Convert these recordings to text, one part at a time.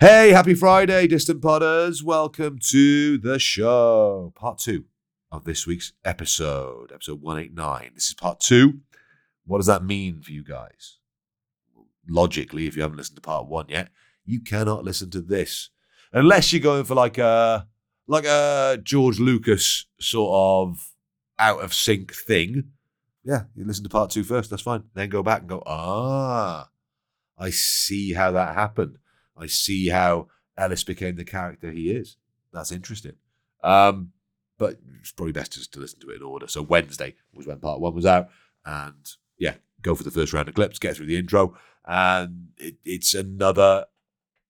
Hey, happy Friday, distant podders. Welcome to the show. Part two of this week's episode, episode 189. This is part two. What does that mean for you guys? Logically, if you haven't listened to part one yet, you cannot listen to this unless you're going for like a like a George Lucas sort of out of sync thing. Yeah, you listen to part two first. That's fine. Then go back and go, ah, I see how that happened. I see how Elis became the character he is. That's interesting. Um, but it's probably best just to listen to it in order. So Wednesday was when part one was out, and yeah, go for the first round of clips, get through the intro, and it, it's another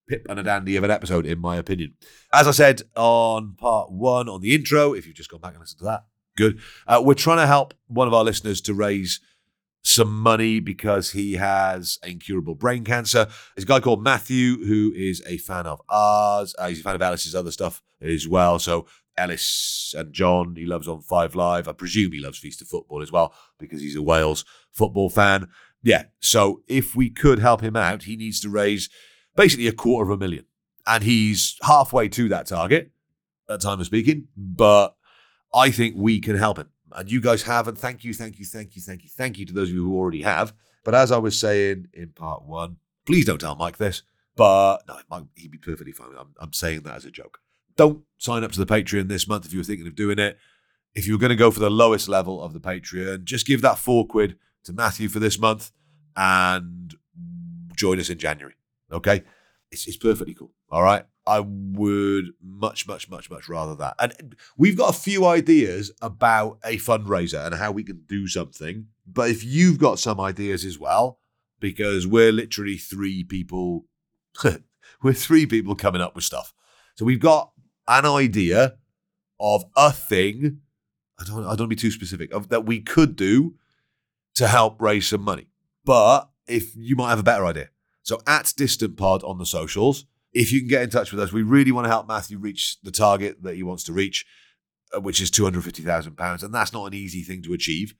pip and a dandy of an episode, in my opinion. As I said on part one on the intro, if you've just gone back and listened to that, good. Uh, we're trying to help one of our listeners to raise some money because he has incurable brain cancer. There's a guy called Matthew who is a fan of ours. Uh, he's a fan of Elis's other stuff as well. So Elis and John, he loves on Five Live. I presume he loves Feast of Football as well because he's a Wales football fan. Yeah. So if we could help him out, he needs to raise basically a quarter of a million. And he's halfway to that target at time of speaking. But I think we can help him and you guys have. And thank you, thank you, thank you, thank you, thank you to those of you who already have. But as I was saying in part one, please don't tell Mike this. But no, Mike, he'd be perfectly fine. I'm, I'm saying that as a joke. Don't sign up to the Patreon this month if you were thinking of doing it. If you were going to go for the lowest level of the Patreon, just give that four quid to Matthew for this month and join us in January. Okay? It's, it's perfectly cool. All right. I would much, much, much, much rather that. And we've got a few ideas about a fundraiser and how we can do something. But if you've got some ideas as well, because we're literally three people, we're three people coming up with stuff. So we've got an idea of a thing. I don't, I don't want to be too specific of that we could do to help raise some money. But if you might have a better idea, so at Distant Pod on the socials, if you can get in touch with us, we really want to help Matthew reach the target that he wants to reach, uh, which is £250,000. And that's not an easy thing to achieve.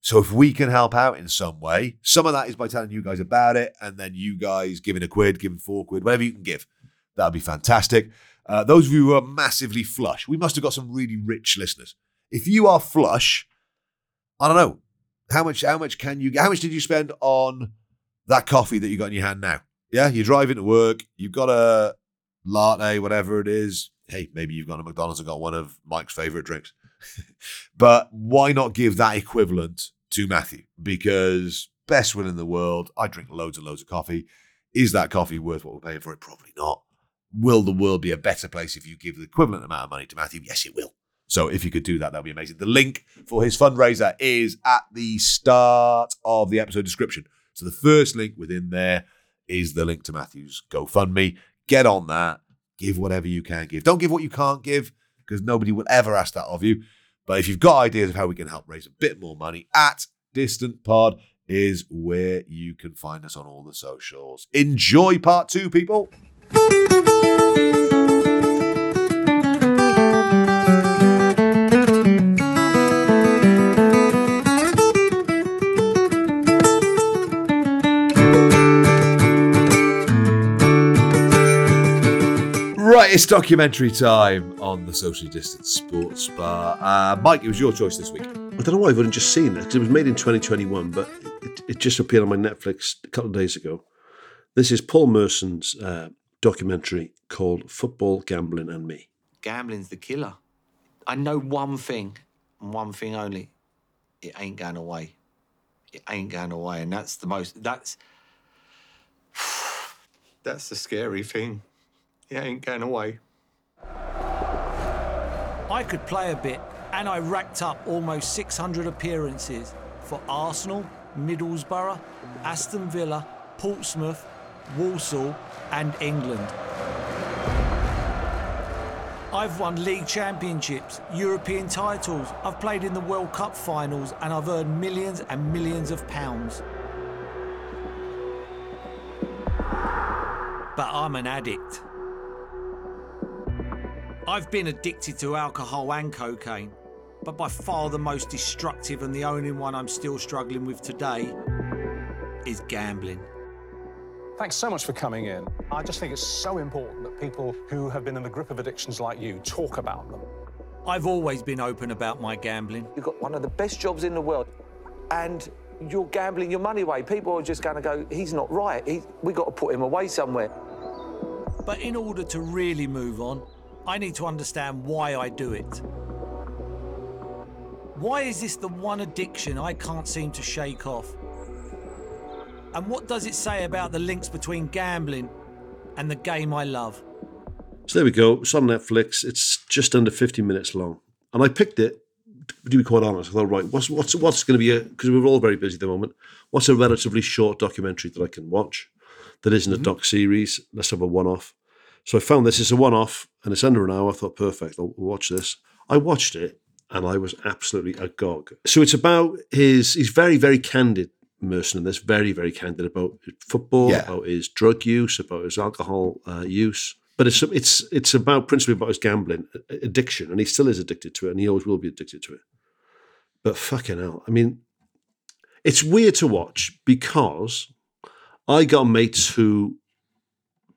So if we can help out in some way, some of that is by telling you guys about it and then you guys giving a quid, giving four quid, whatever you can give. That'd be fantastic. Uh, those of you who are massively flush, we must have got some really rich listeners. If you are flush, I don't know how much. How much can you? How much did you spend on that coffee that you got in your hand now? Yeah, you're driving to work, you've got a latte, whatever it is. Hey, maybe you've gone to McDonald's and got one of Mike's favorite drinks. but why not give that equivalent to Matthew? Because best will in the world, I drink loads and loads of coffee. Is that coffee worth what we're paying for it? Probably not. Will the world be a better place if you give the equivalent amount of money to Matthew? Yes, it will. So if you could do that, that'd be amazing. The link for his fundraiser is at the start of the episode description. So the first link within there is the link to Matthew's GoFundMe. Get on that. Give whatever you can give. Don't give what you can't give because nobody will ever ask that of you. But if you've got ideas of how we can help raise a bit more money, at Distant Pod is where you can find us on all the socials. Enjoy part two, people. It's documentary time on the socially distant sports bar. Uh, Mike, it was your choice this week. I don't know why I've only just seen it it was made in 2021, but it, it, just appeared on my Netflix a couple of days ago. This is Paul Merson's uh, documentary called Football, Gambling and Me. Gambling's the killer. I know one thing, and one thing only. It ain't going away. It ain't going away. And that's the most, that's, that's the scary thing. It ain't going away. I could play a bit, and I racked up almost 600 appearances for Arsenal, Middlesbrough, Aston Villa, Portsmouth, Walsall, and England. I've won league championships, European titles, I've played in the World Cup finals, and I've earned millions and millions of pounds. But I'm an addict. I've been addicted to alcohol and cocaine, but by far the most destructive and the only one I'm still struggling with today is gambling. Thanks so much for coming in. I just think it's so important that people who have been in the grip of addictions like you talk about them. I've always been open about my gambling. You've got one of the best jobs in the world, and you're gambling your money away. People are just going to go, he's not right. He, we got to put him away somewhere. But in order to really move on, I need to understand why I do it. Why is this the one addiction I can't seem to shake off? And what does it say about the links between gambling and the game I love? So there we go. It's on Netflix. It's just under 50 minutes long. And I picked it, to be quite honest. I thought, right, what's, what's, what's going to be a, because we're all very busy at the moment, what's a relatively short documentary that I can watch that isn't a mm-hmm. doc series? Let's have a one off. So I found this It's a one off and it's under an hour. I thought, perfect, I'll watch this. I watched it and I was absolutely agog. So it's about his, he's very, very candid, Merson, in this, very, very candid about football, Yeah. about his drug use, about his alcohol uh, use. But it's it's it's about principally about his gambling addiction, and he still is addicted to it, and he always will be addicted to it. But fucking hell, I mean, it's weird to watch because I got mates who,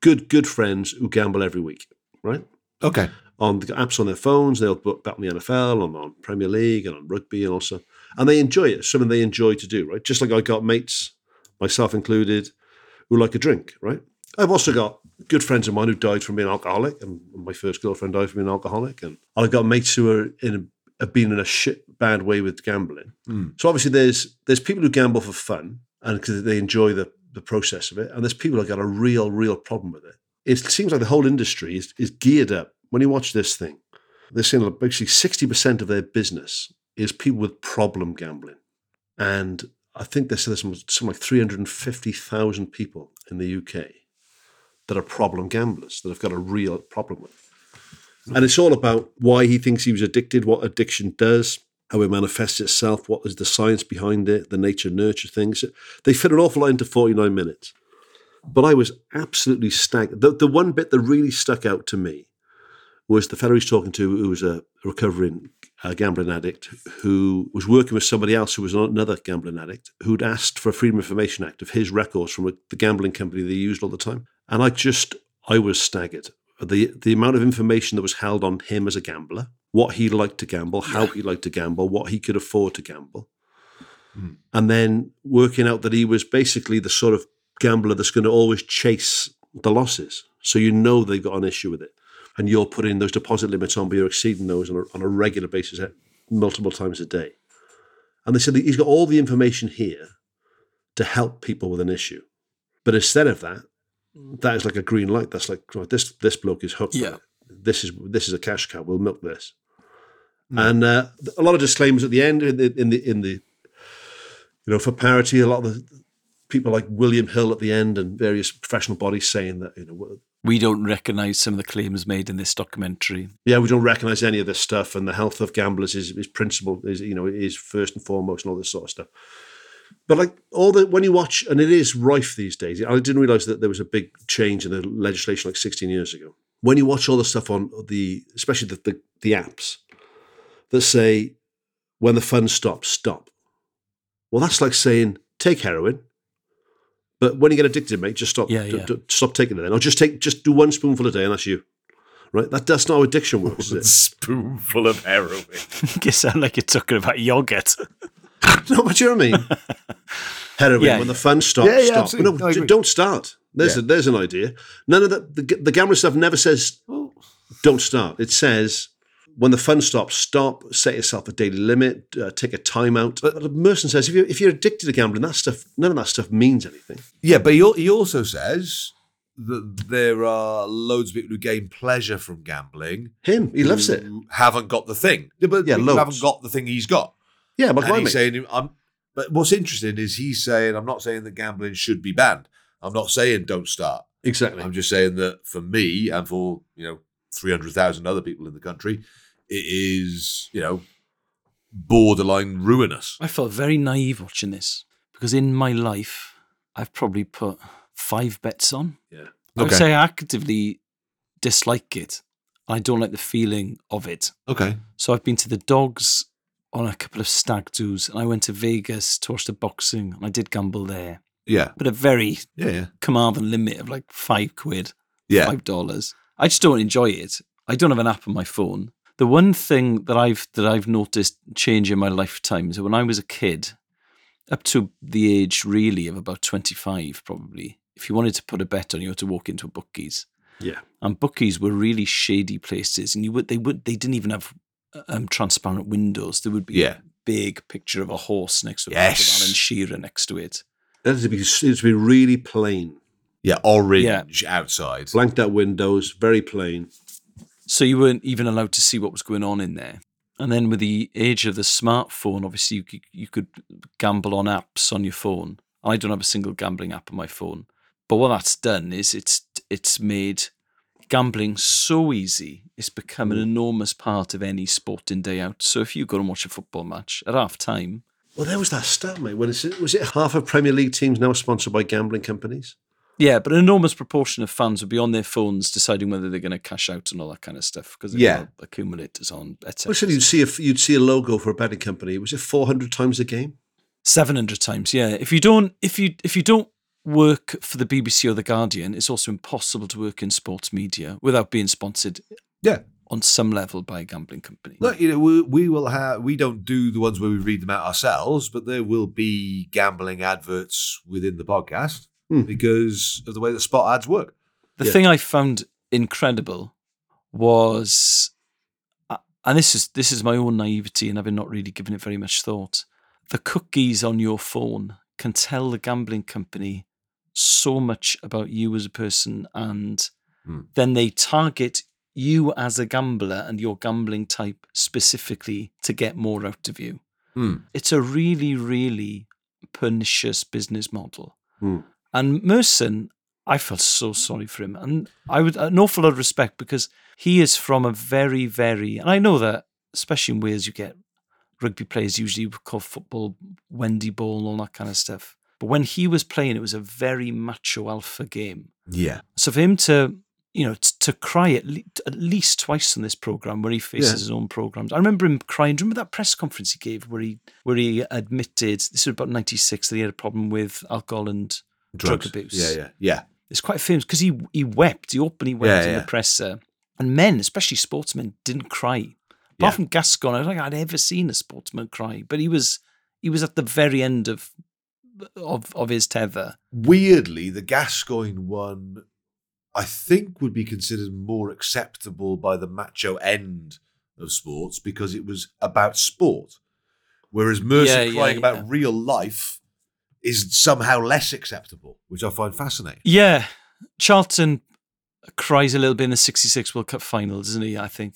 good good friends who gamble every week, right? Okay. on the apps on their phones. They'll bet on the NFL, on, on Premier League, and on rugby, and also, and they enjoy it. Something they enjoy to do, right? Just like I got mates, myself included, who like a drink, right? I've also got good friends of mine who died from being alcoholic, and my first girlfriend died from being alcoholic, and I've got mates who are in a, have been in a shit bad way with gambling. Hmm. So obviously, there's there's people who gamble for fun and because they enjoy the the process of it, and there's people who got a real real problem with it. It seems like the whole industry is, is geared up. When you watch this thing, they're saying like basically sixty percent of their business is people with problem gambling, and I think they said there's some, something like three hundred and fifty thousand people in the UK that are problem gamblers that have got a real problem with. And it's all about why he thinks he was addicted, what addiction does, how it manifests itself, what is the science behind it, the nature nurture things. They fit an awful lot into 49 minutes. But I was absolutely staggered. The, the one bit that really stuck out to me was the fellow he's talking to, who was a recovering uh, gambling addict, who was working with somebody else who was another gambling addict, who'd asked for a Freedom of Information Act of his records from a, the gambling company they used all the time. And I just, I was staggered. The, the amount of information that was held on him as a gambler, what he liked to gamble, how he liked to gamble, what he could afford to gamble. Hmm. And then working out that he was basically the sort of gambler that's going to always chase the losses. So you know they've got an issue with it. And you're putting those deposit limits on, but you're exceeding those on a, on a regular basis at multiple times a day. And they said that he's got all the information here to help people with an issue. But instead of that, that is like a green light. That's like this this bloke is hooked. Yeah. This is this is a cash cow. We'll milk this. And uh, a lot of disclaimers at the end in the in the in the you know for parity. A lot of the people like William Hill at the end and various professional bodies saying that you know We don't recognise some of the claims made in this documentary. yeah, we don't recognise any of this stuff, and the health of gamblers is is principle is you know is first and foremost, and all this sort of stuff. But like all the when you watch, and it is rife these days. I didn't realise that there was a big change in the legislation like 16 years ago. When you watch all the stuff on the, especially the the, the apps that say when the fun stops, stop. Well, that's like saying take heroin, but when you get addicted, mate, just stop. Yeah, d- yeah. d- stop taking it then, or just take just do one spoonful a day, and that's you. Right? That that's not how addiction works. Is it? Spoonful of heroin. you sound like you're talking about yogurt. No, but you know what I mean. Heroin. Yeah, when the fun stops, Yeah, yeah, stop. No, I j- agree. don't start. There's Yeah. a, there's an idea. None of the, the the gambling stuff never says don't start. It says when the fun stops, stop. Set yourself a daily limit. Uh, take a timeout. But Merson says if you if you're addicted to gambling, that stuff none of that stuff means anything. Yeah, but he, he also says that there are loads of people who gain pleasure from gambling. Him, he loves it. Haven't got the thing. Yeah, but Yeah, loads. haven't got the thing he's got. Yeah, but and he's saying, I'm, but what's interesting is he's saying, I'm not saying that gambling should be banned. I'm not saying don't start. exactly. I'm just saying that for me and for, you know, 300,000 other people in the country, it is, you know, borderline ruinous. I felt very naive watching this because in my life, I've probably put five bets on. Yeah. I would Okay. say I actively dislike it. I don't like the feeling of it. Okay. So I've been to the dogs on a couple of stag doos, and I went to Vegas to watch the boxing, and I did gamble there. Yeah. but a very Yeah. Yeah. Carmarthen limit of like five quid, Yeah. five dollars. I just don't enjoy it. I don't have an app on my phone. The one thing that I've that I've noticed change in my lifetime is that when I was a kid, up to the age really of about twenty five, probably, if you wanted to put a bet on, you had to walk into a bookies. Yeah. and bookies were really shady places, and you would they would they didn't even have um, transparent windows. There would be Yeah. a big picture of a horse next to it, Yes. Alan Shearer next to it. Had to be, to be really plain. Yeah. Orange outside. Blanked out windows, very plain. So you weren't even allowed to see what was going on in there. And then with the age of the smartphone, obviously you could, you could gamble on apps on your phone. I don't have a single gambling app on my phone, but what that's done is it's it's made gambling so easy. It's become an mm. enormous part of any sporting day out. So if you go and watch a football match at half time, Well, there was that stat, mate. When it's, was it half of Premier League teams now sponsored by gambling companies? Yeah, but an enormous proportion of fans would be on their phones deciding whether they're going to cash out and all that kind of stuff because Yeah. accumulators on, etc. Well, so you'd see if you'd see a logo for a betting company. Was it four hundred times a game? Seven hundred times, yeah. If you don't, if you if you don't work for the BBC or the Guardian, it's also impossible to work in sports media without being sponsored Yeah. on some level by a gambling company. Look, you know, we, we will have. We don't do the ones where we read them out ourselves, but there will be gambling adverts within the podcast Hmm. because of the way that spot ads work. The Yeah. thing I found incredible was, uh, and this is this is my own naivety and having not really given it very much thought. The cookies on your phone can tell the gambling company so much about you as a person, and Hmm. then they target you as a gambler and your gambling type specifically to get more out of you. Hmm. It's a really, really pernicious business model. Hmm. And Merson, I felt so sorry for him. And I would an awful lot of respect because he is from a very, very and I know that especially in Wales you get rugby players usually call football Wendy ball and all that kind of stuff. But when he was playing, it was a very macho alpha game. Yeah. So for him to, you know, t- to cry at, le- at least twice on this program where he faces Yeah. his own programs. I remember him crying. Do you remember that press conference he gave where he where he admitted this was about ninety six that he had a problem with alcohol and drug abuse. Yeah. Yeah. Yeah. It's quite famous because he he wept. He openly wept Yeah, in yeah. the presser. Uh, and men, especially sportsmen, didn't cry. Apart Yeah. from Gascoigne, I don't think I'd ever seen a sportsman cry. But he was he was at the very end of of of his tether. Weirdly, the Gascoigne one, I think, would be considered more acceptable by the macho end of sports because it was about sport. Whereas Merson Yeah, yeah, crying about real life is somehow less acceptable, which I find fascinating. Yeah, Charlton cries a little bit in the '66 World Cup final, doesn't he? I think.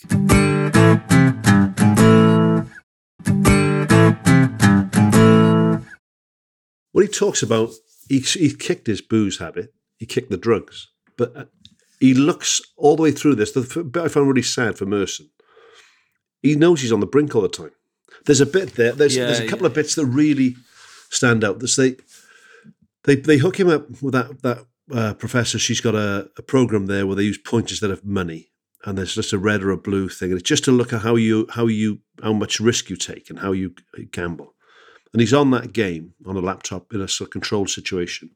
What he talks about, he, he kicked his booze habit, he kicked the drugs, but uh, he looks all the way through this. The bit I found really sad for Merson, he knows he's on the brink all the time. There's a bit there. There's, Yeah, there's a couple yeah. of bits that really stand out. This they they they hook him up with that that uh, professor. She's got a, a program there where they use points instead of money, and there's just a red or a blue thing, and it's just to look at how you how you how much risk you take and how you gamble. And he's on that game on a laptop in a sort of controlled situation.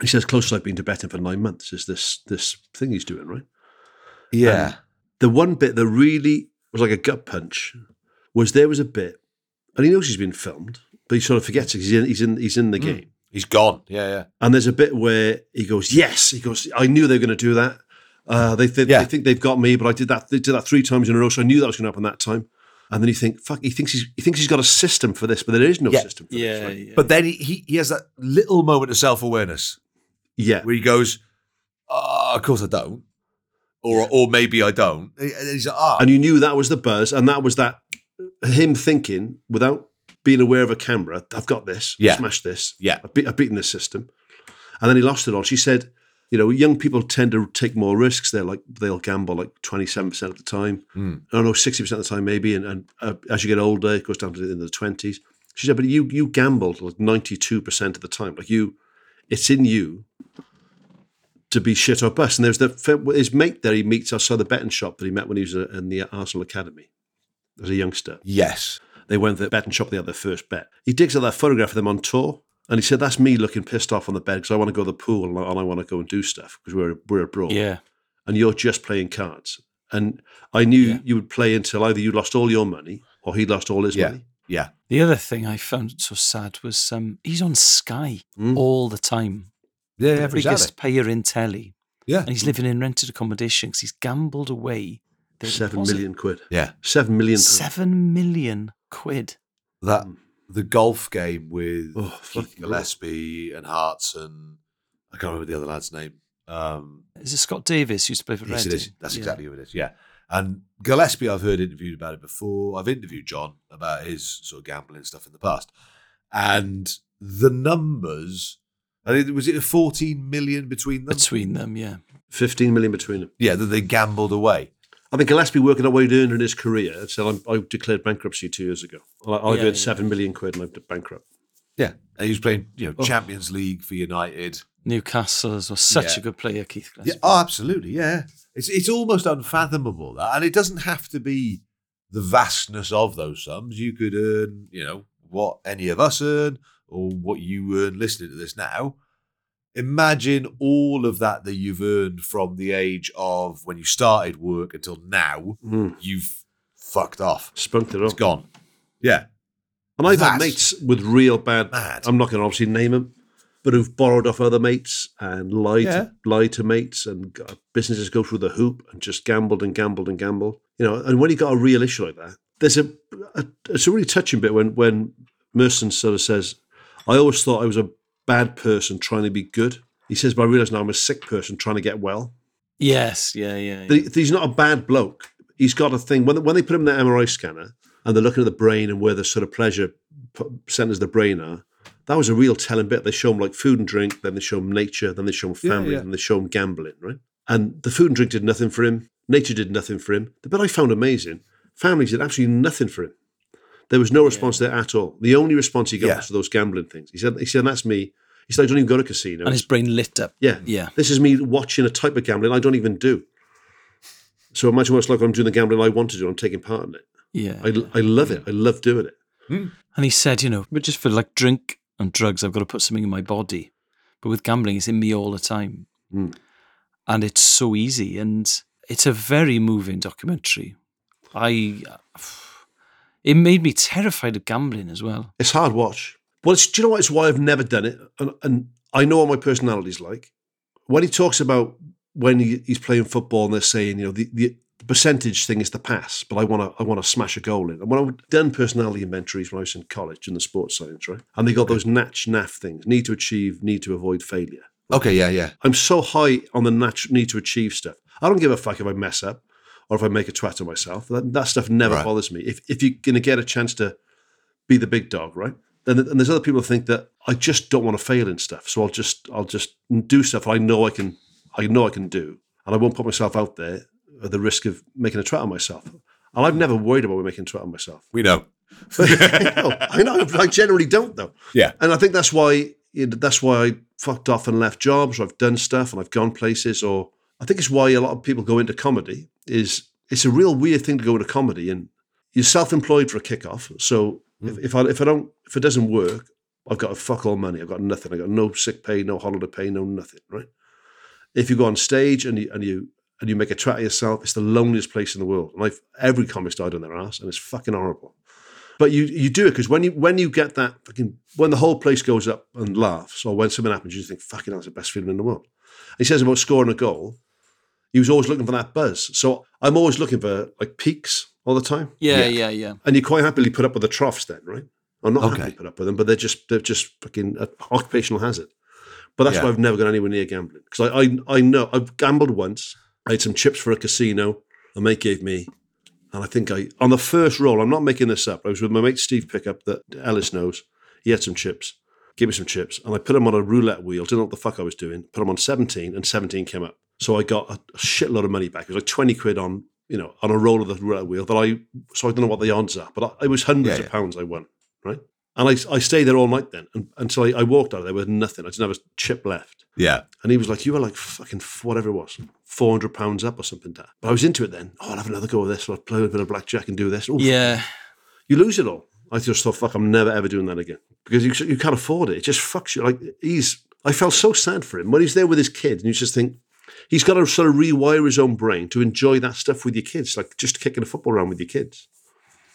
He says, "Closest I've been to betting for nine months is this this thing he's doing, right?" Yeah. the one bit that really was like a gut punch was there was a bit, and he knows he's been filmed, but he sort of forgets it 'cause he's in he's in he's in the game. He's gone. Yeah. Yeah. And there's a bit where he goes, "Yes," he goes, "I knew they were going to do that. Uh, they, they, Yeah. they think they've got me, but I did that. They did that three times in a row, so I knew that was going to happen that time." And then you think, "Fuck!" He thinks he's he thinks he's got a system for this, but there is no Yeah. system. For this, Yeah, right? yeah. But then he, he, he has that little moment of self awareness yeah, where he goes, "Ah, Of course I don't. Or, or maybe I don't. And he's like, Ah, and you knew that was the buzz, and that was that him thinking without being aware of a camera, I've got this, Yeah. smash this, Yeah. I've, be- I've beaten this system, and then he lost it all. She said, you know, young people tend to take more risks. They're like they'll gamble like twenty seven percent of the time. Mm. I don't know, sixty percent of the time maybe, and, and uh, as you get older, it goes down to the, in the twenties. She said, but you you gambled like ninety two percent of the time. Like you, it's in you to be shit or bust. And there's the his mate there. He meets outside the betting shop that he met when he was uh, in the Arsenal academy as a youngster. yes. They went to the betting shop. They had their first bet. He digs out that photograph of them on tour, And he said, that's me looking pissed off on the bed because I want to go to the pool and I, and I want to go and do stuff because we're, we're abroad. Yeah. And you're just playing cards. And I knew Yeah. you would play until either you lost all your money or he lost all his Yeah. money. Yeah. The other thing I found so sad was um, he's on Sky Mm. all the time. Yeah, the every biggest Saturday. payer in telly. Yeah. And he's living in rented accommodation because he's gambled away the Seven deposit. million quid. Yeah. Seven million. pounds. Seven million quid. That the golf game with Oh, Keith fucking. Gillespie and Hearts and I can't remember the other lad's name. Um, Is it Scott Davis who used to play for yes, it Reading? is. That's Yeah. exactly who it is. Yeah. And Gillespie, I've heard interviewed about it before. I've interviewed John about his sort of gambling stuff in the past, and the numbers. I think was it 14 million between them? Between them, yeah. 15 million between them. yeah, that they gambled away. I think Gillespie working out what he'd earned in his career. So I, I declared bankruptcy two years ago. I, I Yeah, earned yeah. seven million quid and I'm bankrupt. Yeah, and he was playing, you know, Oh. Champions League for United. Newcastle was such Yeah. a good player, Keith Yeah, oh, absolutely. Yeah, it's it's almost unfathomable that, and it doesn't have to be the vastness of those sums. You could earn, you know, what any of us earn, or what you earn listening to this now. Imagine all of that that you've earned from the age of when you started work until now. Mm. You've fucked off. Spunked it It's up. gone. Yeah, And I've had mates with real bad. mad. I'm not going to obviously name them, but who've borrowed off other mates and lied Yeah. to, lied to mates and businesses go through the hoop and just gambled and gambled and gambled. You know, and when you got a real issue like that, there's a, a it's a really touching bit when when Merson sort of says, "I always thought I was a bad person trying to be good." He says, "But I realise now I'm a sick person trying to get well." Yes, yeah, yeah. yeah. The- he's not a bad bloke. He's got a thing. When, when they put him in the MRI scanner and they're looking at the brain and where the sort of pleasure centers of the brain are, that was a real telling bit. They show him like food and drink, then they show him nature, then they show him Yeah, family, yeah. then they show him gambling, right? And the food and drink did nothing for him. Nature did nothing for him. The bit I found amazing, family did absolutely nothing for him. There was no response there at all. The only response he got Yeah. was for those gambling things. He said, he said, that's me. He said, I don't even go to casinos. and his brain lit up. Yeah. Yeah. This is me watching a type of gambling I don't even do. So imagine what it's like when I'm doing the gambling I want to do. I'm taking part in it. Yeah. I, I love it. I love doing it. And he said, you know, but just for like drink and drugs, I've got to put something in my body. But with gambling, it's in me all the time. Mm. And it's so easy. And it's a very moving documentary. I, it made me terrified of gambling as well. It's hard watch. Well, it's, do you know what? It's why I've never done it. And, and I know what my personality's like. When he talks about when he, he's playing football and they're saying, you know, the, the, the percentage thing is the pass, but I want to I want to smash a goal in. And when I've done personality inventories when I was in college in the sports science, right? And they got those natch naff things: need to achieve, need to avoid failure. Okay, yeah, yeah. I'm so high on the nat- need to achieve stuff. I don't give a fuck if I mess up or if I make a twat of myself. That, that stuff never Right. bothers me. If, if you're going to get a chance to be the big dog, right? Then and there's other people who think that I just don't want to fail in stuff, so I'll just I'll just do stuff I know I can I know I can do, and I won't put myself out there at the risk of making a twat of myself. And I've never worried about making a twat of myself. We know. I know, I know. I generally don't though. Yeah. And I think that's why that's why I fucked off and left jobs, or I've done stuff and I've gone places, or I think it's why a lot of people go into comedy. Is it's a real weird thing to go into comedy, and you're self-employed for a kickoff. So if, hmm. if I if I don't if it doesn't work, I've got to fuck all money. I've got nothing. I've got no sick pay, no holiday pay, no nothing. Right. If you go on stage and you and you and you make a twat of yourself, it's the loneliest place in the world. And I've, every comic's died on their ass, and it's fucking horrible. But you you do it because when you when you get that fucking when the whole place goes up and laughs, or when something happens, you think fucking it's the best feeling in the world. He says about scoring a goal, he was always looking for that buzz. So I'm always looking for like peaks all the time, Yeah, Yeah. yeah, yeah. and you quite happily put up with the troughs then, right? I'm not Okay. happily put up with them, but they're just they're just fucking uh, occupational hazard. But that's Yeah. why I've never gone anywhere near gambling because I, I I know I've gambled once. I had some chips for a casino. A mate gave me, and I think I on the first roll. I'm not making this up. I was with my mate Steve Pickup that Elis knows. He had some chips. Gave me some chips, and I put them on a roulette wheel. Didn't know what the fuck I was doing. Put them on 17, and 17 came up. So I got a, a shitload of money back. It was like 20 quid on you know on a roll of the roulette wheel. That I so I don't know what the odds are, but I, it was hundreds Yeah, of pounds I won. Right. And I, I stayed there all night then and, until I, I walked out of there with nothing. I didn't have a chip left. Yeah. And he was like, You were like fucking whatever it was, 400 pounds up or something. Dad. But I was into it then. Oh, I'll have another go of this. I'll play a bit of blackjack and do this. Oof. Yeah. You lose it all. I just thought, fuck, I'm never ever doing that again because you you can't afford it. It just fucks you. Like he's, I felt so sad for him when he's there with his kids, and you just think he's got to sort of rewire his own brain to enjoy that stuff with your kids, like just kicking a football around with your kids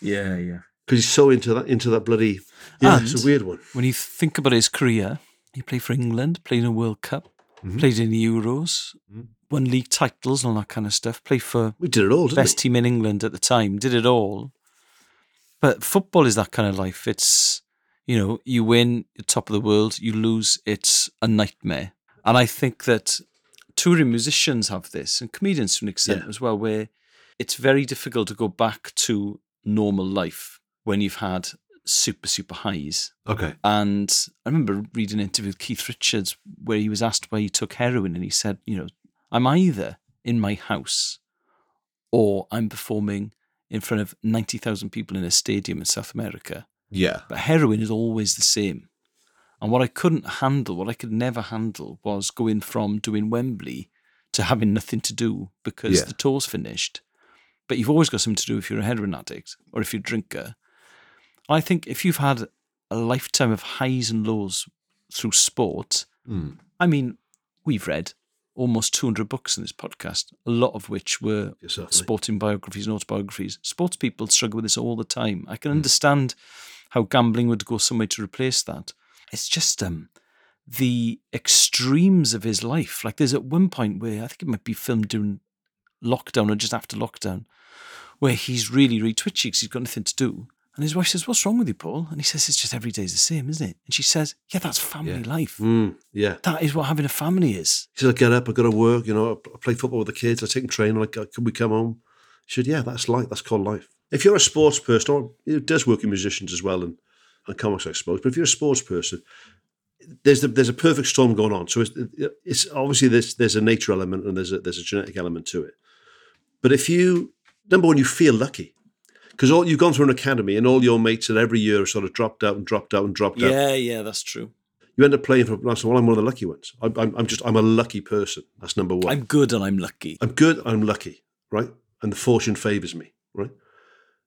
Yeah, yeah. because he's so into that into that bloody. Yeah, it's a weird one. When you think about his career, he played for England, played in a World Cup, mm-hmm. played in the Euros, mm-hmm. won league titles and all that kind of stuff. Played for We did it all, best we? team in England at the time, did it all. But football is that kind of life. It's, you know, you win, you're top of the world, you lose, it's a nightmare. And I think that touring musicians have this, and comedians to an extent Yeah. as well, where it's very difficult to go back to normal life when you've had super, super highs. Okay. And I remember reading an interview with Keith Richards where he was asked why he took heroin, and he said, you know, I'm either in my house or I'm performing in front of 90,000 people in a stadium in South America. Yeah. But heroin is always the same. And what I couldn't handle, what I could never handle, was going from doing Wembley to having nothing to do because Yeah. the tour's finished. But you've always got something to do if you're a heroin addict or if you're a drinker. I think if you've had a lifetime of highs and lows through sport, Mm. I mean, we've read almost 200 books in this podcast, a lot of which were certainly. sporting biographies and autobiographies. Sports people struggle with this all the time. I can understand how gambling would go somewhere to replace that. It's just um, the extremes of his life. Like there's at one point where I think it might be filmed during lockdown or just after lockdown, where he's really, really twitchy because he's got nothing to do. And his wife says, What's wrong with you, Paul? And he says, It's just every day's the same, isn't it? And she says, Yeah, that's family Yeah. life. Mm, yeah. That is what having a family is. He said, I get up, I got to work, you know, I play football with the kids, I take them training, like, uh, can we come home? He said, yeah, that's life, that's called life. If you're a sports person, or it does work in musicians as well and, and comics, I suppose, but if you're a sports person, there's the, there's a perfect storm going on. So it's, it's obviously there's there's a nature element and there's a there's a genetic element to it. But if you number one, you feel lucky because all you've gone through an academy and all your mates at every year have sort of dropped out and dropped out and dropped out. Yeah, yeah, that's true. You end up playing for. I said, well, I'm one of the lucky ones. I'm, I'm, I'm just I'm a lucky person. That's number one. I'm good and I'm lucky. I'm good, I'm lucky, right? And the fortune favors me, right?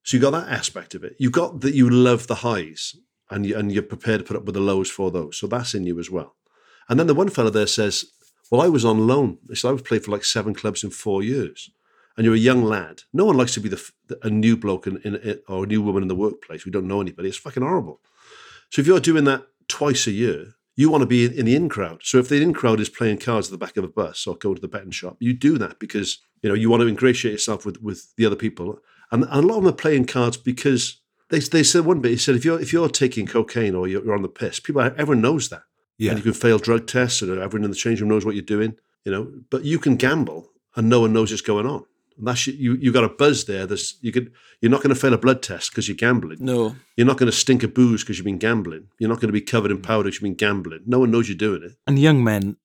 So you got that aspect of it. You got that you love the highs and you, and you're prepared to put up with the lows for those. So that's in you as well. And then the one fella there says, "Well, I was on loan. He said I was played for like seven clubs in four years." And you're a young lad. No one likes to be the, a new bloke in, in, or a new woman in the workplace. We don't know anybody. It's fucking horrible. So if you're doing that twice a year, you want to be in, in the in crowd. So if the in crowd is playing cards at the back of a bus or going to the betting shop, you do that because you know you want to ingratiate yourself with with the other people. And, and a lot of them are playing cards because they they said one bit. He said if you're if you're taking cocaine or you're, you're on the piss, people everyone knows that. Yeah. And you can fail drug tests, and everyone in the change room knows what you're doing. You know, but you can gamble and no one knows what's going on. And that's you. You got a buzz there. There's you could. You're not going to fail a blood test because you're gambling. No. You're not going to stink of booze because you've been gambling. You're not going to be covered in powder because you've been gambling. No one knows you're doing it. And young men,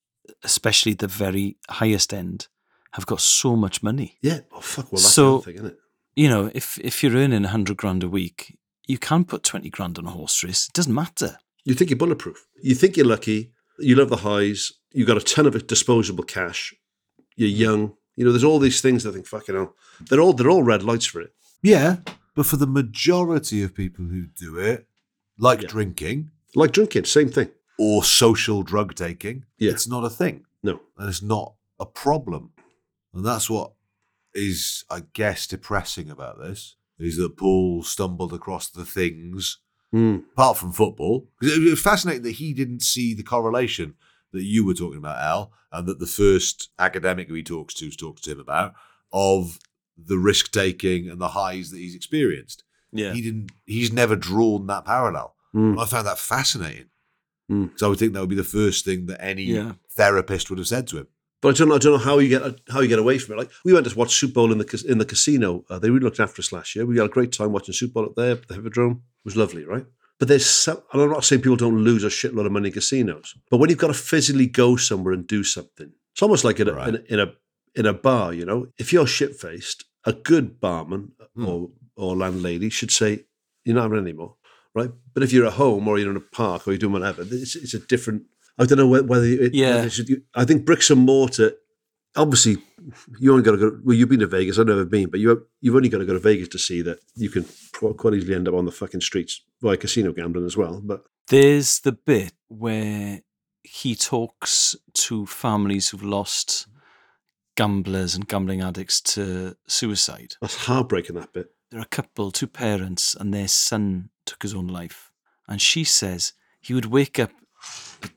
especially the very highest end, have got so much money. Yeah. Oh fuck. Well, that's So- the thing, isn't it? You know, if if you're earning a hundred grand a week, you can put twenty grand on a horse race. It doesn't matter. You think you're bulletproof. You think you're lucky. You love the highs. You've got a ton of disposable cash. You're young. You know, there's all these things. that I think, fucking hell, they're all they're all red lights for it. Yeah. But for the majority of people who do it, like Yeah. drinking Like drinking, same thing. or social drug taking, Yeah. it's not a thing. No. and it's not a problem. And that's what is, I guess, depressing about this is that Paul stumbled across the things Mm. apart from football. 'Cause It was fascinating that he didn't see the correlation that you were talking about, Al, and that the first academic who he talks to talks to him about of the risk taking and the highs that he's experienced. Yeah. He didn't. He's never drawn that parallel. Mm. I found that fascinating. Mm. Because I would think that would be the first thing that any Yeah. therapist would have said to him. But I don't know. I don't know how you get how you get away from it. Like we went to watch Super Bowl in the in the casino. Uh, they really looked after us last year. We had a great time watching Super Bowl up there. The Hippodrome it was lovely, right? But there's. And I'm not saying people don't lose a shitload of money in casinos, but when you've got to physically go somewhere and do something, it's almost like in a Right. in, a, in a in a bar. You know, if you're shit faced, a good barman Hmm. or or landlady should say, "You're not having anymore." Right? But if you're at home or you're in a park or you're doing whatever, it's, it's a different. I don't know whe- whether it, Yeah. whether it should, I think bricks and mortar obviously you only got to go. Well, you've been to Vegas. I've never been, but you you've only got to go to Vegas to see that you can quite easily end up on the fucking streets via casino gambling as well. But There's the bit where he talks to families who've lost gamblers and gambling addicts to suicide. that's heartbreaking. That bit. There are a couple, two parents, and their son took his own life. And she says he would wake up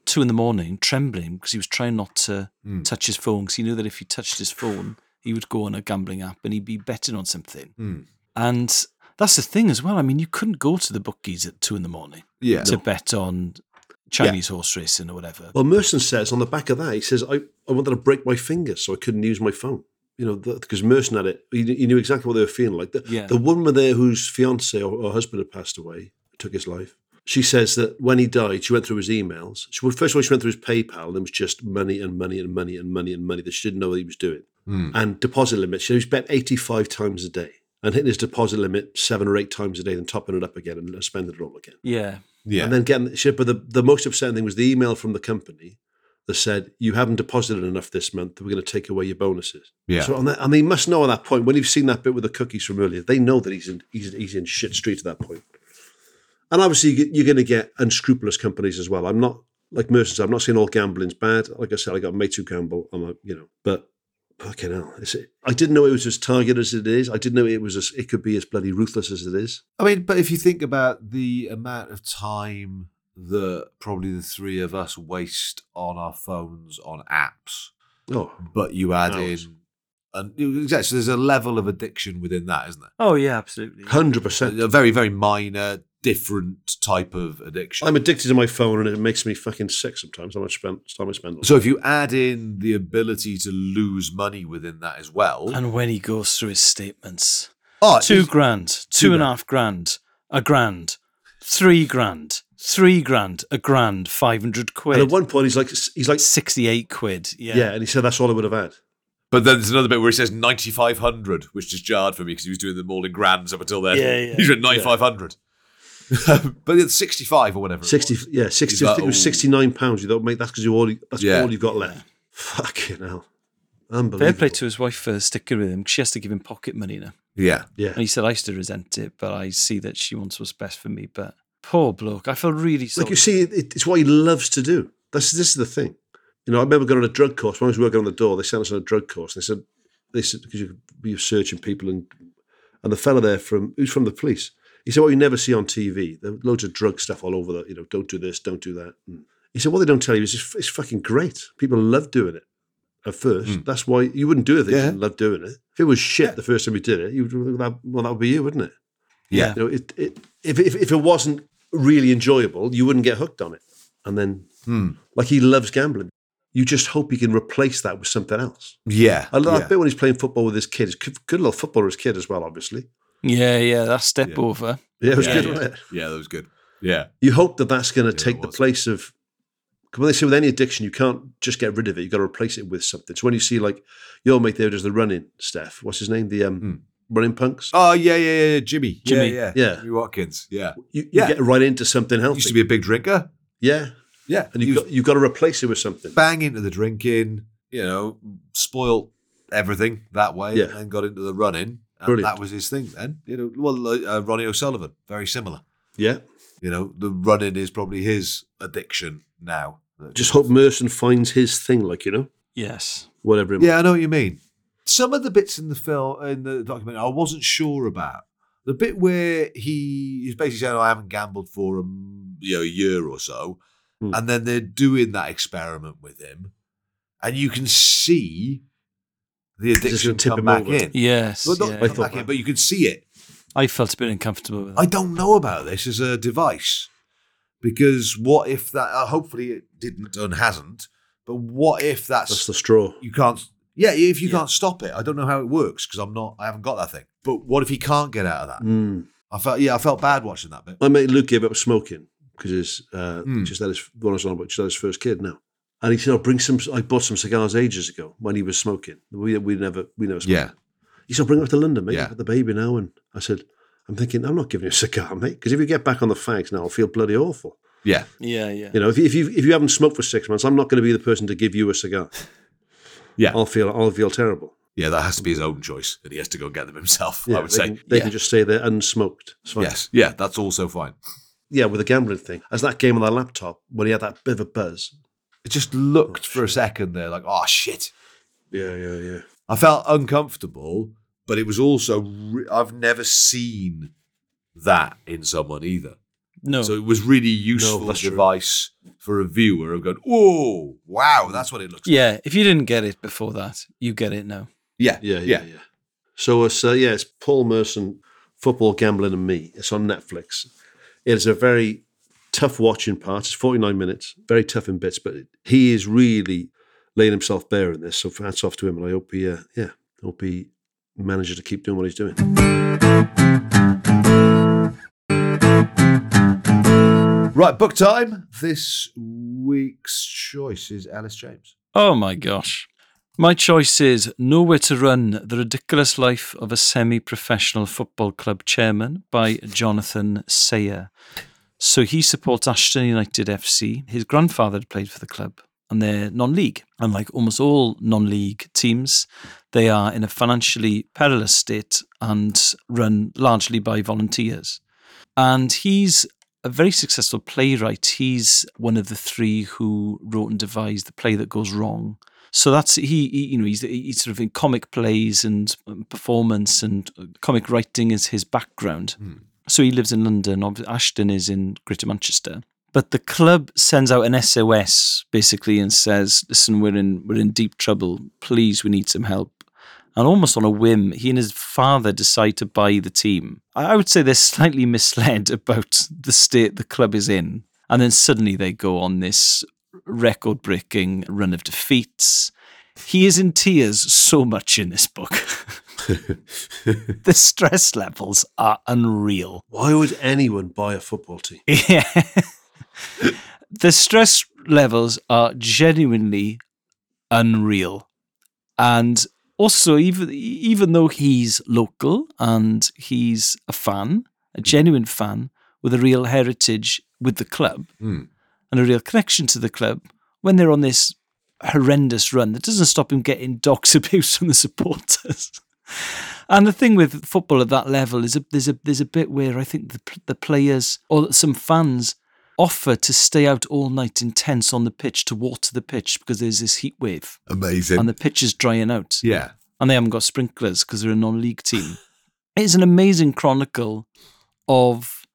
two in the morning trembling because he was trying not to Mm. touch his phone because he knew that if he touched his phone, he would go on a gambling app and he'd be betting on something. Mm. And that's the thing as well. I mean, you couldn't go to the bookies at two in the morning Yeah. to bet on Chinese horse racing or whatever. Well, Merson says on the back of that, he says, I, I wanted to break my fingers so I couldn't use my phone. You know, because Merson had it. He, he knew exactly what they were feeling like. The, Yeah. the woman there whose fiance or, or husband had passed away, took his life. She says that when he died, she went through his emails. She, well, first of all, she went through his PayPal, and it was just money and money and money and money and money that she didn't know what he was doing. Mm. And deposit limit. She was bet 85 times a day and hitting his deposit limit seven or eight times a day, then topping it up again and spending it all again. yeah. Yeah. And then getting shit. But the, the most upsetting thing was the email from the company that said, You haven't deposited enough this month. We're going to take away your bonuses. yeah. So on that, and they must know at that point, when you've seen that bit with the cookies from earlier, they know that he's in, he's, he's in shit street at that point. And obviously, you get- you're going to get unscrupulous companies as well. I'm not, like Merson I'm not saying all gambling's bad. Like I said, I got mates who gamble. I'm like, you know, but fucking hell. It's, I didn't know it was as targeted as it is. I didn't know it was as, it could be as bloody ruthless as it is. I mean, but if you think about the amount of time that probably the three of us waste on our phones on apps, Oh, but you add Hours. in, and exactly, so there's a level of addiction within that, isn't there? Oh, yeah, absolutely. 100%. A very, very minor, different type of addiction. I'm addicted to my phone and it makes me fucking sick sometimes. How much spend, time I spend on it. so if you add in the ability to lose money within that as well, And when he goes through his statements, oh, two it's- grand, two and a half grand, a grand, three grand, three grand, a grand, 500 And quid, at one point, he's like, he's like, 68 quid. Yeah. yeah. and he said that's all I would have had. But then there's another bit where he says 9,500, which just jarred for me because he was doing them all in grands up until then. Yeah, yeah. He's at 9,500. but it's 65 or whatever. it Sixty, was. yeah, sixty. I like, think it was "Oh." sixty nine pounds. You don't make that's because you all. That's Yeah. all you've got left. Fucking hell, Fair unbelievable. play to his wife for sticking with him 'cause she has to give him pocket money now. Yeah. Yeah, And he said, I used to resent it, but I see that she wants what's best for me. But poor bloke, I feel really sorry. like you see, it, it's what he loves to do. That's this is the thing. You know, I remember going on a drug course. When I was working on the door, they sent us on a drug course. And they said, they said because you you're searching people, and and the fella there from who's from the police. He said, "What you never see on TV. There are loads of drug stuff all over. The, you know, don't do this, don't do that." And he said, "What they don't tell you is it's, it's fucking great. People love doing it at first. That's why you wouldn't do it if you didn't love doing it. If it was shit the first time you did it, you would that, well, that would be you, wouldn't it? Yeah. You know, it, it if, if if it wasn't really enjoyable, you wouldn't get hooked on it. And then, Hmm. like he loves gambling, you just hope he can replace that with something else. Yeah. I love yeah. when he's playing football with his kid. He's good little footballer, his kid as well, obviously. Yeah, yeah, that step Yeah. over. Yeah, it was Yeah, good, yeah. wasn't it? Yeah, that was good. Yeah. You hope that that's going to Yeah, take the was. place of. When they say with any addiction, you can't just get rid of it. You've got to replace it with something. So when you see like your mate there does the running, Steff, what's his name? The um, Hmm. running punks. Oh, yeah, yeah, yeah. Jimmy. Jimmy. Yeah, yeah. Yeah. Jimmy Watkins. Yeah. You, you Yeah. get right into something healthy. Used to be a big drinker. yeah, Yeah. and you've got, you've got to replace it with something. bang into the drinking, you know, spoilt everything that way Yeah. and got into the running. And Brilliant. that was his thing then. You know, well, uh, Ronnie O'Sullivan, very similar. Yeah. You know, the running is probably his addiction now. Just hope Merson finds his thing, like you know, Yes. whatever. It Yeah, I know what you mean. Some of the bits in the film in the documentary I wasn't sure about. The bit where he is basically saying, "I haven't gambled for a m- you know a year or so," Hmm. and then they're doing that experiment with him, and you can see the addiction gonna tip come back over. in. Yes. Well, not yeah. I thought back in, but you can see it. I felt a bit uncomfortable with that. I don't know about this as a device because what if that? Uh, hopefully, it didn't and hasn't. But what if that's That's the straw. you can't yeah if you Yeah. can't stop it i don't know how it works because i'm not i haven't got that thing but what if he can't get out of that Mm. i felt yeah i felt bad watching that bit My mate Luke gave up smoking because his uh, Hmm. just had his one I was on about just had his first kid now, and he said, "I'll bring some." I bought some cigars ages ago when he was smoking. We we never we never smoked. yeah He said, "I'll bring it up to London, mate. Yeah. I've the baby now." And I said, "I'm thinking, I'm not giving you a cigar, mate, because if you get back on the fags now, I'll feel bloody awful. yeah Yeah, yeah. You know, if you, if you if you haven't smoked for six months, I'm not going to be the person to give you a cigar. Yeah. I'll feel I'll feel terrible. Yeah, that has to be his own choice, and he has to go and get them himself. Yeah, I would they say. can, they yeah. can just stay there unsmoked. It's fine. yes, yeah, that's also fine. Yeah, with the gambling thing, as that game on that laptop when he had that bit of a buzz. It just looked for a second there, like, oh shit. Yeah, yeah, yeah. I felt uncomfortable, but it was also re- I've never seen that in someone either. No. So it was really useful true. device for a viewer of going, oh wow, that's what it looks like. yeah, if you didn't get it before that, you get it now. Yeah, Yeah, yeah, yeah. So it's uh, yeah, it's Paul Merson, football gambling and me. It's on Netflix. It is a very tough watching part. It's forty nine minutes, very tough in bits, but he is really laying himself bare in this. So hats off to him, and I hope he, uh, yeah, hope he manages to keep doing what he's doing. Right, book time. This week's choice is Elis James. Oh my gosh. My choice is Nowhere to Run The Ridiculous Life of a Semi Professional Football Club Chairman by Jonathan Sayer. So he supports Ashton United FC. His grandfather had played for the club and they're non league. And like almost all non league teams, they are in a financially perilous state and run largely by volunteers. And he's a very successful playwright. He's one of the three who wrote and devised the play that goes wrong. So that's he, he you know, he's, he's sort of in comic plays and um, performance and uh, comic writing is his background. So he lives in London. Ashton is in Greater Manchester. But the club sends out an SOS basically and says, "Listen, we're in we're in deep trouble. Please, we need some help." And almost on a whim, he and his father decide to buy the team. I would say they're slightly misled about the state the club is in. And then suddenly they go on this record breaking run of defeats. He is in tears so much in this book. the stress levels are unreal. Why would anyone buy a football team? Yeah. the stress levels are genuinely unreal. And also even even though he's local and he's a fan, a genuine fan with a real heritage with the club Mm. and a real connection to the club, when they're on this horrendous run, that doesn't stop him getting dogs abuse from the supporters. And the thing with football at that level is a, there's a there's a bit where I think the the players or some fans offer to stay out all night in tents on the pitch to water the pitch because there's this heat wave Amazing. and the pitch is drying out yeah. and they haven't got sprinklers because they're a non-league team. It's an amazing chronicle of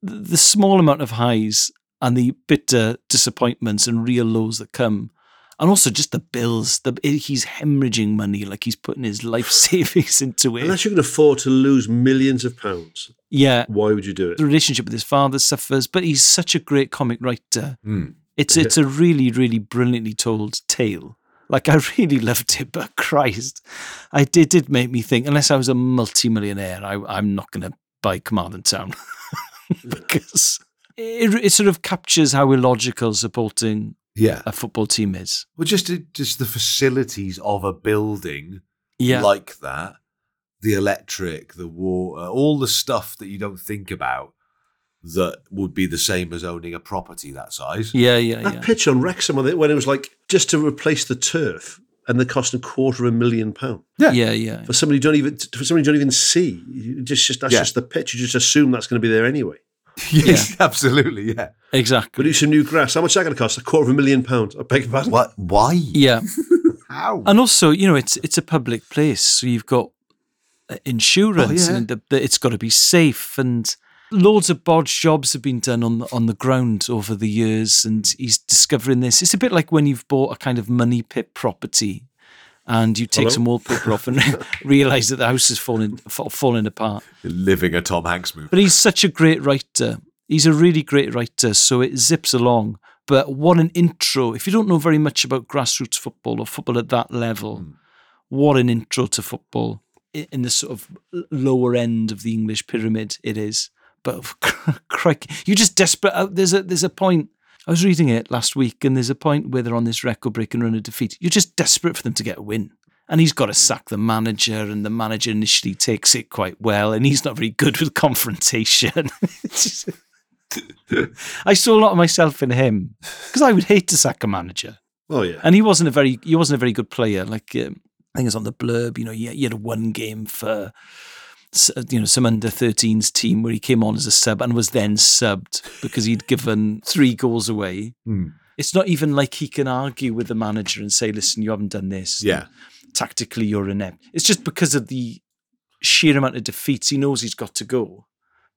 the small amount of highs and the bitter disappointments and real lows that come, and also just the bills. The he's hemorrhaging money, like he's putting his life savings into it. Unless you can afford to lose millions of pounds, yeah, why would you do it? the relationship with his father suffers, but he's such a great comic writer. Mm. It's it's a really really brilliantly told tale. Like I really loved it, but Christ, I did did make me think. Unless I was a multi-millionaire, I, I'm not going to buy Carmarthen Town because it, it sort of captures how illogical supporting Yeah. a football team is. Well, just just the facilities of a building Yeah, like that, the electric, the water, all the stuff that you don't think about that would be the same as owning a property that size. yeah, yeah, yeah. That yeah. pitch on Wrexham when it was like just to replace the turf, and they cost a quarter of a million pound yeah, yeah. yeah. for somebody you don't even for somebody you don't even see. Just, just that's Yeah. just the pitch. You just assume that's going to be there anyway. Yes, absolutely. Yeah. Exactly. But some new grass. How much is that going to cost? A quarter of a million pounds. I beg your pardon. What? Why? Yeah. How? And also, you know, it's it's a public place, so you've got uh, insurance, Oh, yeah. and the, the, it's got to be safe. And loads of bodge jobs have been done on the, on the ground over the years, and he's discovering this. It's a bit like when you've bought a kind of money pit property, and you take Hello? some wallpaper off and realize that the house is falling falling apart. Living a Tom Hanks movie. But he's such a great writer. He's a really great writer, so it zips along. But what an intro. If you don't know very much about grassroots football or football at that level, what an intro to football in the sort of lower end of the English pyramid it is. But crikey, you're just desperate. Uh, There's a there's a point. I was reading it last week, and there's a point where they're on this record-breaking run of defeat. You're just desperate for them to get a win, and he's got to sack the manager, and the manager initially takes it quite well, and he's not very good with confrontation. Just- I saw a lot of myself in him because I would hate to sack a manager. Oh yeah. and he wasn't a very he wasn't a very good player. Like um, I think it's on the blurb. You know, he, he had a one game for you know some under 13s team where he came on as a sub and was then subbed because he'd given three goals away. Hmm. It's not even like he can argue with the manager and say, "Listen, you haven't done this. Yeah. tactically you're inept." It's just because of the sheer amount of defeats he knows he's got to go.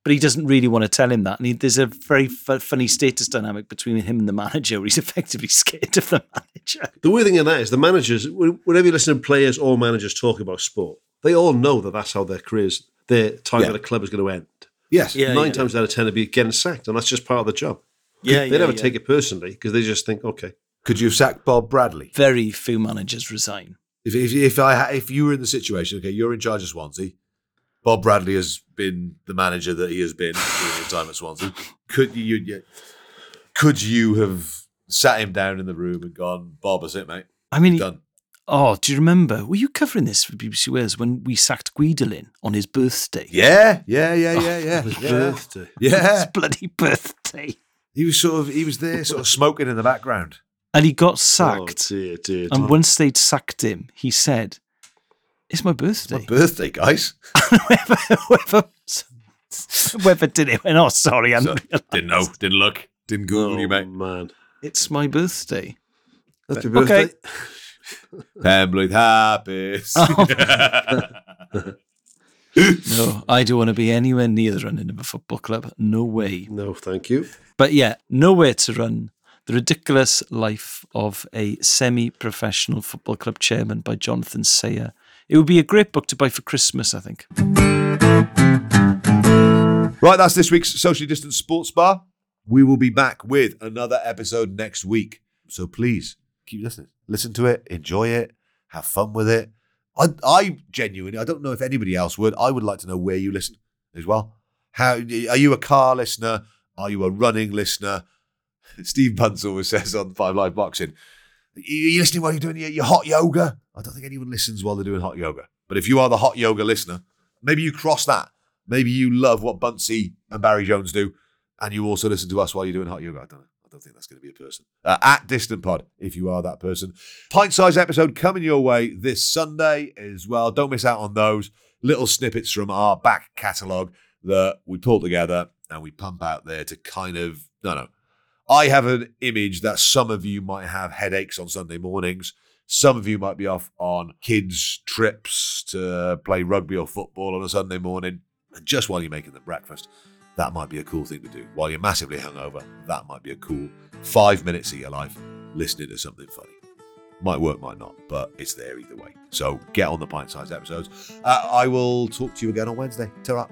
But he doesn't really want to tell him that. And he, there's a very fu- funny status dynamic between him and the manager where he's effectively scared of the manager. The weird thing in that is the managers, whenever you listen to players or managers talk about sport, they all know that that's how their careers, their time Yeah. at a club is going to end. Yes. Yeah, Nine yeah. times out of ten, they'll be getting sacked, and that's just part of the job. Yeah, they never take it personally because they just think, okay, Could you have sacked Bob Bradley? Very few managers resign. If if if I if you were in the situation, okay, you're in charge of Swansea. Bob Bradley has been the manager that he has been during his time at Swansea. Could you, you could you have sat him down in the room and gone, Bob, that's it, mate. I mean, Done. Oh, do you remember? Were you covering this for BBC Wales when we sacked Guidolin on his birthday? Yeah, yeah, yeah, oh, yeah, yeah. his yeah. birthday. Yeah. His bloody birthday. He was sort of he was there, sort of smoking in the background. And he got Oh, sacked. dear, dear. and once they'd sacked him, he said, It's my birthday. My birthday, guys. whoever, whoever, whoever did it went, Oh, sorry, I So, didn't didn't know, didn't look, didn't Google oh, you, mate. man. It's my birthday. That's your Okay. birthday. Pembroke Happy. No, I don't want to be anywhere near the running of a football club. No way. No, thank you. But yeah, nowhere to run. The Ridiculous Life of a Semi Professional Football Club Chairman by Jonathan Sayer. It would be a great book to buy for Christmas, I think. Right, that's this week's Socially Distant Sports Bar. We will be back with another episode next week. So please keep listening. Listen to it, enjoy it, have fun with it. I, I genuinely, I don't know if anybody else would. I would like to know where you listen as well. How are you a car listener? Are you a running listener? Steve Bunce always says on Five Live Boxing, "Are you listening while you're doing your, your hot yoga? I don't think anyone listens while they're doing hot yoga. But if you are the hot yoga listener, maybe you cross that. Maybe you love what Buncey and Barry Jones do, and you also listen to us while you're doing hot yoga. I don't know. Don't think that's going to be a person. Uh, at Distant Pod, if you are that person. Pint size episode coming your way this Sunday as well. Don't miss out on those little snippets from our back catalogue that we pull together and we pump out there to kind of, no, no. I have an image that some of you might have headaches on Sunday mornings. Some of you might be off on kids' trips to play rugby or football on a Sunday morning. And just while you're making the breakfast, that might be a cool thing to do. While you're massively hungover, that might be a cool five minutes of your life listening to something funny. Might work, might not, but it's there either way. So get on the pint sized episodes. Uh, I will talk to you again on Wednesday. Ta